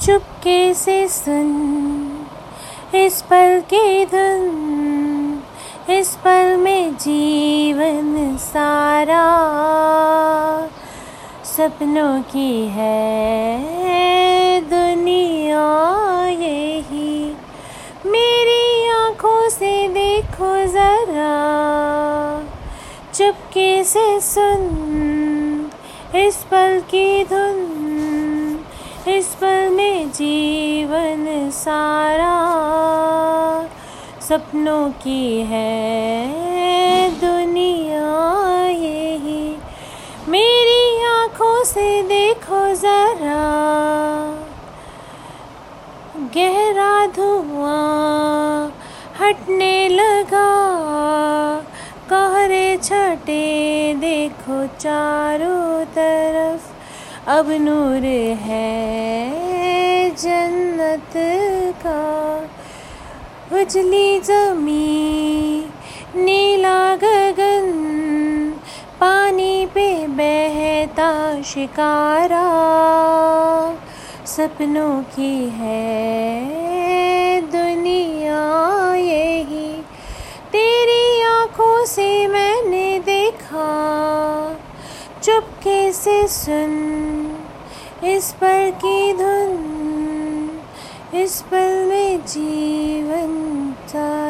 चुपके से सुन, इस पल की धुन, इस पल में जीवन सारा। सपनों की है दुनिया यही, मेरी आँखों से देखो जरा। चुपके से सुन, इस पल की धुन इस पल में जीवन सारा सपनों की है, दुनिया यही। मेरी आँखों से देखो जरा, गहरा धुआँ हटने लगा। कहरे छटे देखो चारों तरफ़, अब नूर है। उजली जमी नीला गगन, पानी पे बहता शिकारा। सपनों की है दुनिया यही, तेरी आँखों से मैंने देखा। चुपके से सुन, इस पर की धुन। इस पल में जीवन था।